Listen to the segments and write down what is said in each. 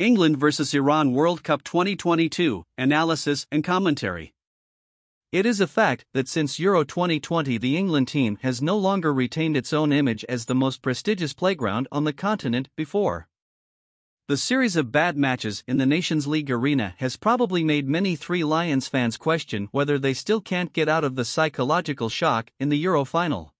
England vs Iran World Cup 2022 Analysis and Commentary. It is a fact that since Euro 2020, the England team has no longer retained its own image as the most prestigious playground on the continent before. The series of bad matches in the Nations League arena has probably made many Three Lions fans question whether they still can't get out of the psychological shock in the Euro final.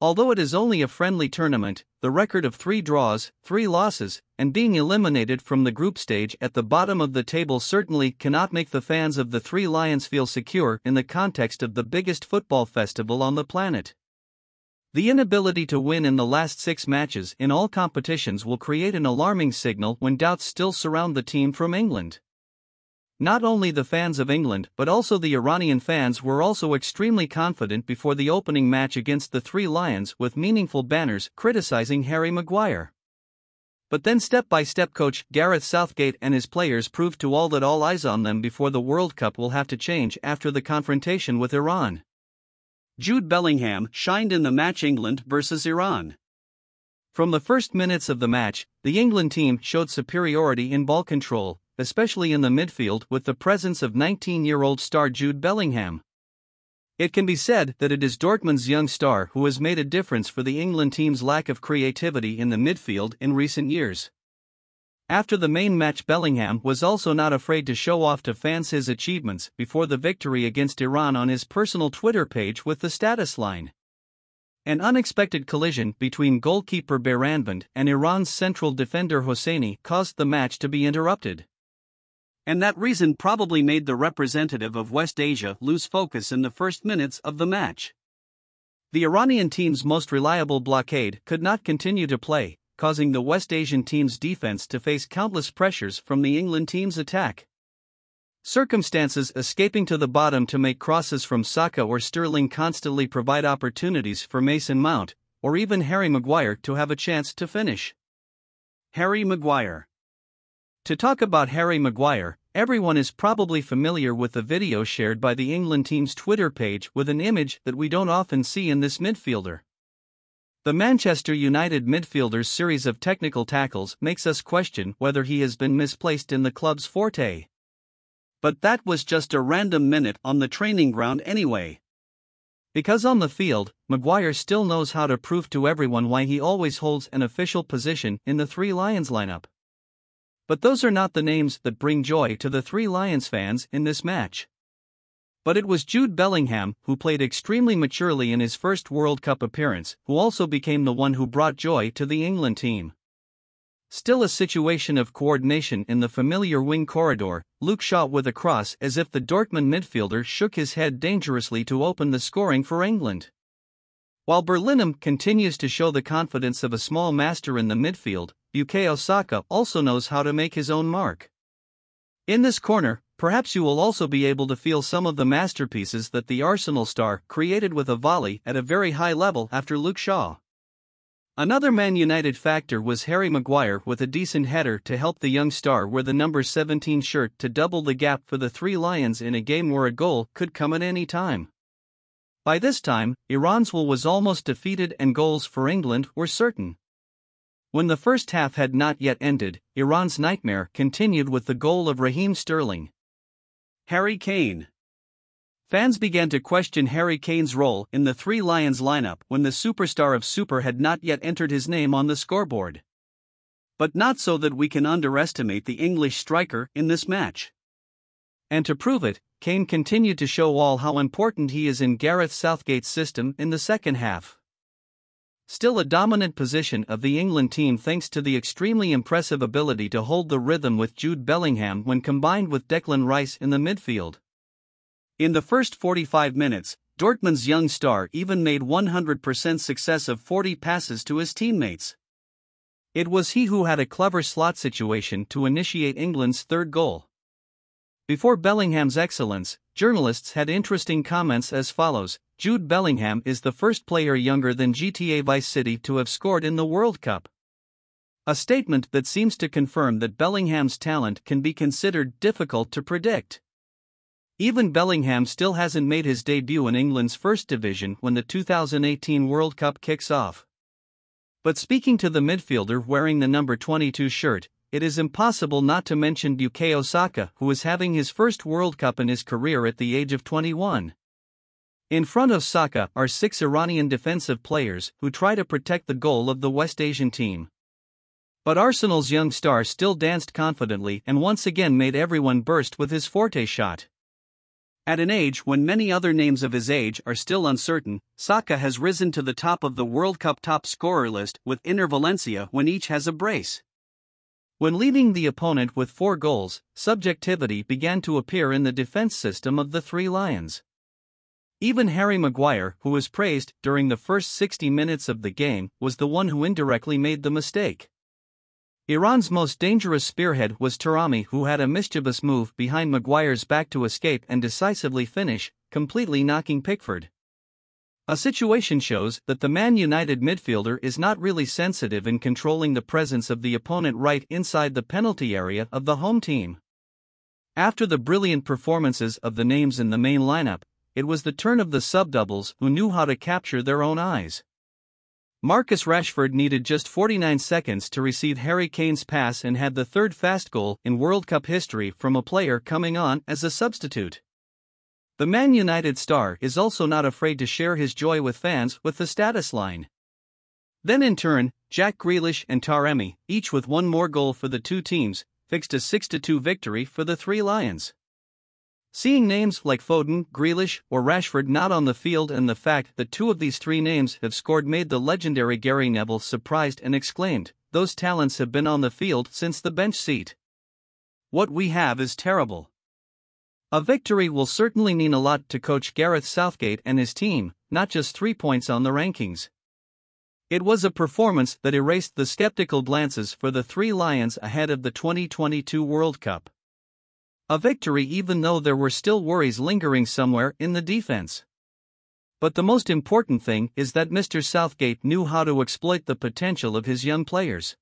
Although it is only a friendly tournament, the record of three draws, three losses, and being eliminated from the group stage at the bottom of the table certainly cannot make the fans of the Three Lions feel secure in the context of the biggest football festival on the planet. The inability to win in the last six matches in all competitions will create an alarming signal when doubts still surround the team from England. Not only the fans of England but also the Iranian fans were also extremely confident before the opening match against the Three Lions with meaningful banners criticizing Harry Maguire. But then step by step coach Gareth Southgate and his players proved to all that all eyes on them before the World Cup will have to change after the confrontation with Iran. Jude Bellingham shined in the match England versus Iran. From the first minutes of the match, the England team showed superiority in ball control, especially in the midfield with the presence of 19 year old star Jude Bellingham. It can be said that it is Dortmund's young star who has made a difference for the England team's lack of creativity in the midfield in recent years. After the main match, Bellingham was also not afraid to show off to fans his achievements before the victory against Iran on his personal Twitter page with the status line. An unexpected collision between goalkeeper Beiranvand and Iran's central defender Hosseini caused the match to be interrupted and that reason probably made the representative of West Asia lose focus in the first minutes of the match. The Iranian team's most reliable blockade could not continue to play, causing the West Asian team's defense to face countless pressures from the England team's attack. Circumstances escaping to the bottom to make crosses from Saka or Sterling constantly provide opportunities for Mason Mount, or even Harry Maguire to have a chance to finish. Harry Maguire to talk about Harry Maguire, everyone is probably familiar with the video shared by the England team's Twitter page with an image that we don't often see in this midfielder. The Manchester United midfielder's series of technical tackles makes us question whether he has been misplaced in the club's forte. But that was just a random minute on the training ground anyway. Because on the field, Maguire still knows how to prove to everyone why he always holds an official position in the Three Lions lineup. But those are not the names that bring joy to the three Lions fans in this match. But it was Jude Bellingham, who played extremely maturely in his first World Cup appearance, who also became the one who brought joy to the England team. Still a situation of coordination in the familiar wing corridor, Luke Shaw with a cross as if the Dortmund midfielder shook his head dangerously to open the scoring for England. While Bellingham continues to show the confidence of a small master in the midfield, Bukayo Saka also knows how to make his own mark. In this corner, perhaps you will also be able to feel some of the masterpieces that the Arsenal star created with a volley at a very high level after Luke Shaw. Another Man United factor was Harry Maguire with a decent header to help the young star wear the number 17 shirt to double the gap for the Three Lions in a game where a goal could come at any time. By this time, Iran's will was almost defeated and goals for England were certain. When the first half had not yet ended, Iran's nightmare continued with the goal of Raheem Sterling. Harry Kane. Fans began to question Harry Kane's role in the Three Lions lineup when the superstar of Spurs had not yet entered his name on the scoreboard. But not so that we can underestimate the English striker in this match. And to prove it, Kane continued to show all how important he is in Gareth Southgate's system in the second half. Still a dominant position of the England team thanks to the extremely impressive ability to hold the rhythm with Jude Bellingham when combined with Declan Rice in the midfield. In the first 45 minutes, Dortmund's young star even made 100% success of 40 passes to his teammates. It was he who had a clever slot situation to initiate England's third goal. Before Bellingham's excellence, journalists had interesting comments as follows Jude Bellingham is the first player younger than GTA Vice City to have scored in the World Cup. A statement that seems to confirm that Bellingham's talent can be considered difficult to predict. Even Bellingham still hasn't made his debut in England's first division when the 2018 World Cup kicks off. But speaking to the midfielder wearing the number 22 shirt, it is impossible not to mention Bukayo Saka, who is having his first World Cup in his career at the age of 21. In front of Saka are six Iranian defensive players who try to protect the goal of the West Asian team. But Arsenal's young star still danced confidently and once again made everyone burst with his forte shot. At an age when many other names of his age are still uncertain, Saka has risen to the top of the World Cup top scorer list with Enner Valencia when each has a brace. When leading the opponent with four goals, subjectivity began to appear in the defense system of the Three Lions. Even Harry Maguire, who was praised during the first 60 minutes of the game, was the one who indirectly made the mistake. Iran's most dangerous spearhead was Taremi, who had a mischievous move behind Maguire's back to escape and decisively finish, completely knocking Pickford. A situation shows that the Man United midfielder is not really sensitive in controlling the presence of the opponent right inside the penalty area of the home team. After the brilliant performances of the names in the main lineup, it was the turn of the sub doubles who knew how to capture their own eyes. Marcus Rashford needed just 49 seconds to receive Harry Kane's pass and had the third fast goal in World Cup history from a player coming on as a substitute. The Man United star is also not afraid to share his joy with fans with the status line. Then in turn, Jack Grealish and Taremi, each with one more goal for the two teams, fixed a 6-2 victory for the Three Lions. Seeing names like Foden, Grealish, or Rashford not on the field and the fact that two of these three names have scored made the legendary Gary Neville surprised and exclaimed, Those talents have been on the field since the bench seat. What we have is terrible. A victory will certainly mean a lot to coach Gareth Southgate and his team, not just three points on the rankings. It was a performance that erased the skeptical glances for the three Lions ahead of the 2022 World Cup. A victory even though there were still worries lingering somewhere in the defense. But the most important thing is that Mr. Southgate knew how to exploit the potential of his young players.